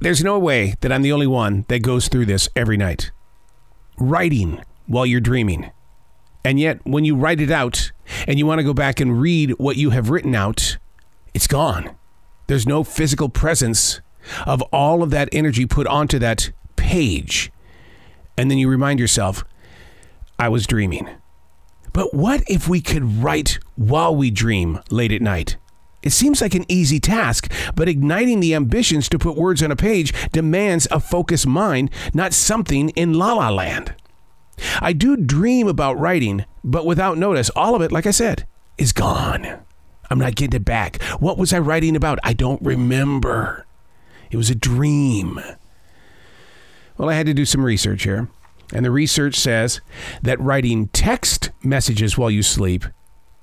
there's no way that I'm the only one that goes through this every night. Writing while you're dreaming. And yet, when you write it out and you want to go back and read what you have written out, it's gone. There's no physical presence of all of that energy put onto that page. And then you remind yourself, I was dreaming. But what if we could write while we dream late at night? It seems like an easy task, but igniting the ambitions to put words on a page demands a focused mind, not something in la la land. I do dream about writing, but without notice, all of it, like I said, is gone. I'm not getting it back. What was I writing about? I don't remember. It was a dream. Well, I had to do some research here. And the research says that writing text messages while you sleep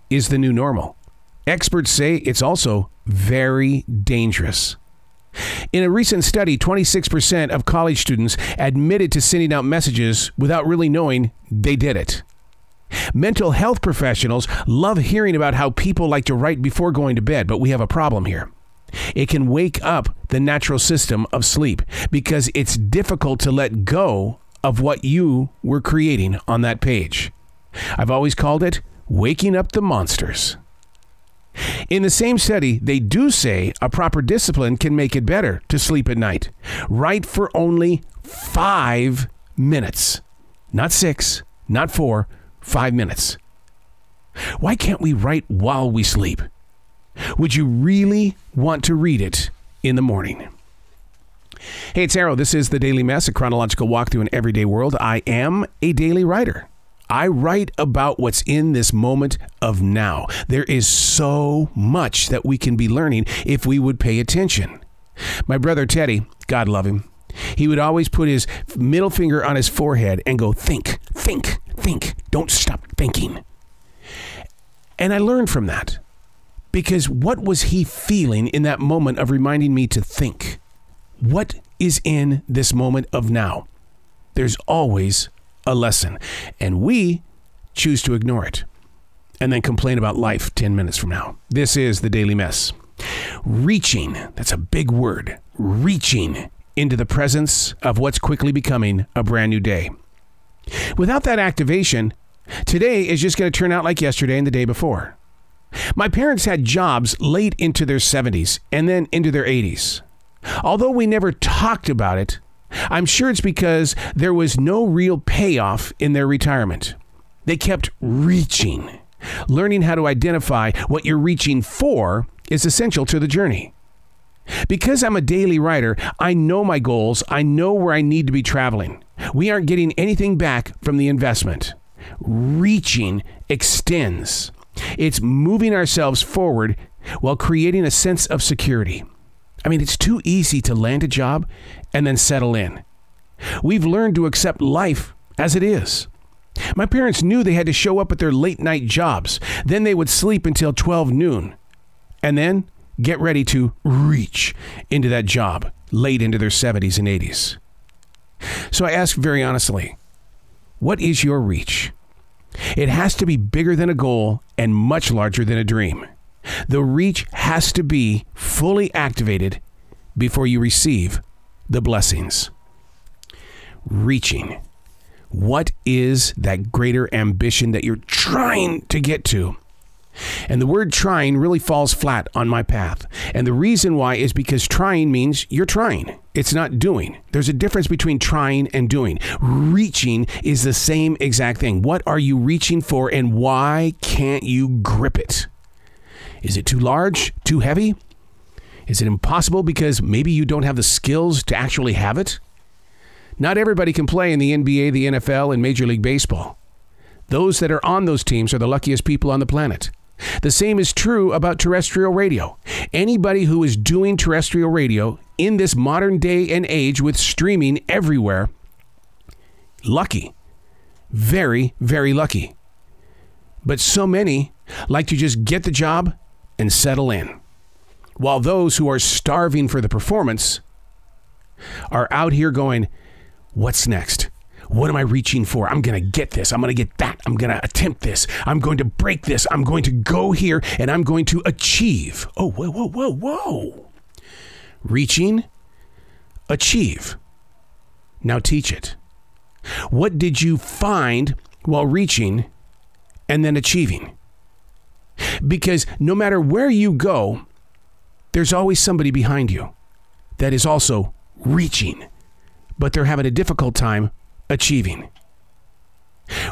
is the new normal. Experts say it's also very dangerous. In a recent study, 26% of college students admitted to sending out messages without really knowing they did it. Mental health professionals love hearing about how people like to write before going to bed, but we have a problem here. It can wake up the natural system of sleep because it's difficult to let go of what you were creating on that page. I've always called it waking up the monsters. In the same study, they do say a proper discipline can make it better to sleep at night. Write for only five minutes. Not six, not four, five minutes. Why can't we write while we sleep? Would you really want to read it in the morning? Hey, it's Arroe. This is the Daily Mess, a chronological walk through an everyday world. I am a daily writer. I write about what's in this moment of now. There is so much that we can be learning if we would pay attention. My brother Teddy, God love him, he would always put his middle finger on his forehead and go, Think, think, think. Don't stop thinking. And I learned from that. Because what was he feeling in that moment of reminding me to think? What is in this moment of now? There's always a lesson, and we choose to ignore it and then complain about life 10 minutes from now. This is the Daily Mess. Reaching, that's a big word, reaching into the presence of what's quickly becoming a brand new day. Without that activation, today is just going to turn out like yesterday and the day before. My parents had jobs late into their 70s and then into their 80s. Although we never talked about it, I'm sure it's because there was no real payoff in their retirement. They kept reaching. Learning how to identify what you're reaching for is essential to the journey. Because I'm a daily writer, I know my goals, I know where I need to be traveling. We aren't getting anything back from the investment. Reaching extends. It's moving ourselves forward while creating a sense of security. I mean, it's too easy to land a job and then settle in. We've learned to accept life as it is. My parents knew they had to show up at their late night jobs. Then they would sleep until 12 noon. And then get ready to reach into that job late into their 70s and 80s. So I ask very honestly, what is your reach? It has to be bigger than a goal and much larger than a dream. The reach has to be fully activated before you receive the blessings. Reaching. What is that greater ambition that you're trying to get to? And the word trying really falls flat on my path. And the reason why is because trying means you're trying. It's not doing. There's a difference between trying and doing. Reaching is the same exact thing. What are you reaching for and why can't you grip it? Is it too large? Too heavy? Is it impossible because maybe you don't have the skills to actually have it? Not everybody can play in the NBA, the NFL, and Major League Baseball. Those that are on those teams are the luckiest people on the planet. The same is true about terrestrial radio. Anybody who is doing terrestrial radio in this modern day and age with streaming everywhere, lucky. Very, very lucky. But so many like to just get the job and settle in. While those who are starving for the performance are out here going, What's next? What am I reaching for? I'm going to get this. I'm going to get that. I'm going to attempt this. I'm going to break this. I'm going to go here and I'm going to achieve. Oh, whoa, whoa, whoa, whoa. Reaching achieve. Now teach it. What did you find while reaching and then achieving? Because no matter where you go, there's always somebody behind you that is also reaching, but they're having a difficult time achieving.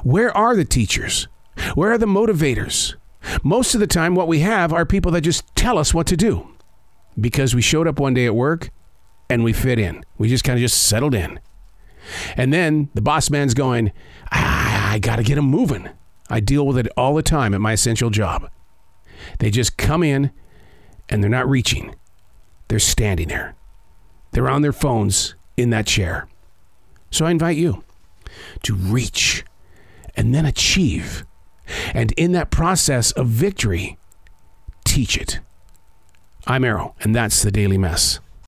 Where are the teachers? Where are the motivators? Most of the time, what we have are people that just tell us what to do because we showed up one day at work and we fit in. We just kind of just settled in. And then the boss man's going, ah, I got to get them moving. I deal with it all the time at my essential job. They just come in and they're not reaching, they're standing there. They're on their phones in that chair. So I invite you to reach and then achieve. And in that process of victory, teach it. I'm Errol, and that's the Daily Mess.